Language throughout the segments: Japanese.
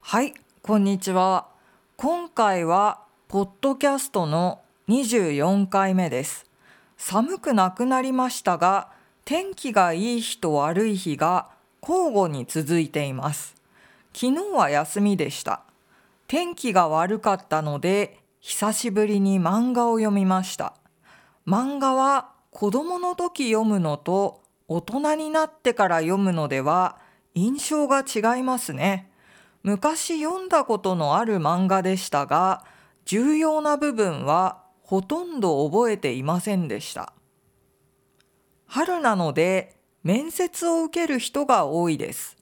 はいこんにちは。今回はポッドキャストの24回目です。寒くなくなりましたが天気がいい日と悪い日が交互に続いています。昨日は休みでした。天気が悪かったので久しぶりに漫画を読みました。漫画は子供の時読むのと大人になってから読むのでは印象が違いますね。昔読んだことのある漫画でしたが重要な部分はほとんど覚えていませんでした。春なので面接を受ける人が多いです。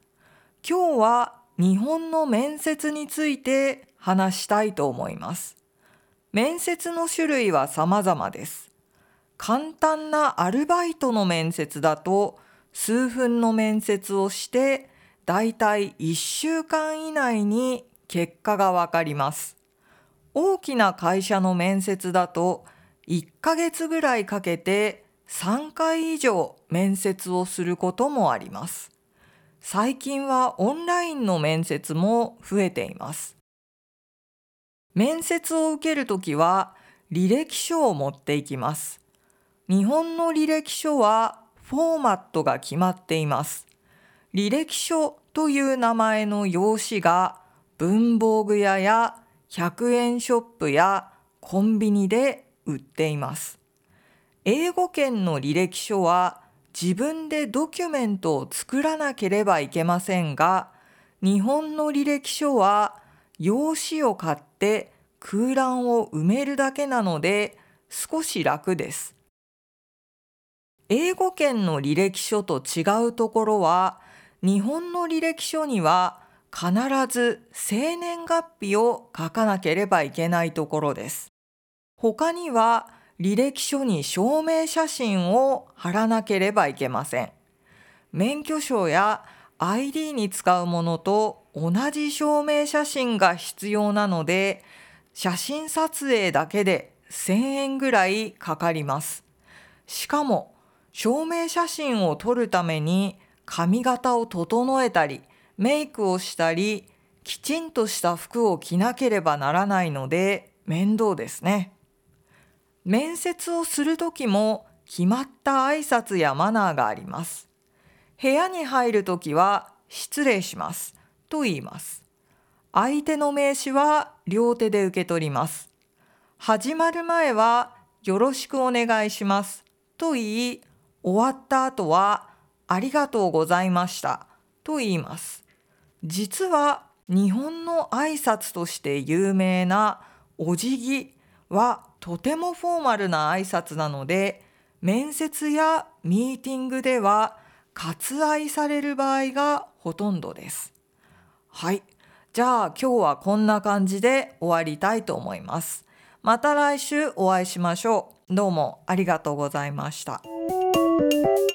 今日は日本の面接について話したいと思います。面接の種類は様々です。簡単なアルバイトの面接だと数分の面接をしてだいたい1週間以内に結果がわかります。大きな会社の面接だと1ヶ月ぐらいかけて3回以上面接をすることもあります。最近はオンラインの面接も増えています。面接を受けるときは履歴書を持っていきます。日本の履歴書はフォーマットが決まっています。履歴書という名前の用紙が文房具屋や100円ショップやコンビニで売っています。英語圏の履歴書は自分でドキュメントを作らなければいけませんが、日本の履歴書は用紙を買って空欄を埋めるだけなので少し楽です。英語圏の履歴書と違うところは日本の履歴書には必ず生年月日を書かなければいけないところです。他には履歴書に証明写真を貼らなければいけません。免許証や ID に使うものと同じ証明写真が必要なので、写真撮影だけで1000円ぐらいかかります。しかも、証明写真を撮るために髪型を整えたりメイクをしたりきちんとした服を着なければならないので面倒ですね。面接をする時も決まった挨拶やマナーがあります。部屋に入る時は失礼しますと言います。相手の名刺は両手で受け取ります。始まる前はよろしくお願いしますと言い、終わった後はありがとうございましたと言います。実は日本の挨拶として有名なお辞儀はとてもフォーマルな挨拶なので面接やミーティングでは割愛される場合がほとんどです。はい。じゃあ今日はこんな感じで終わりたいと思います。また来週お会いしましょう。どうもありがとうございました。you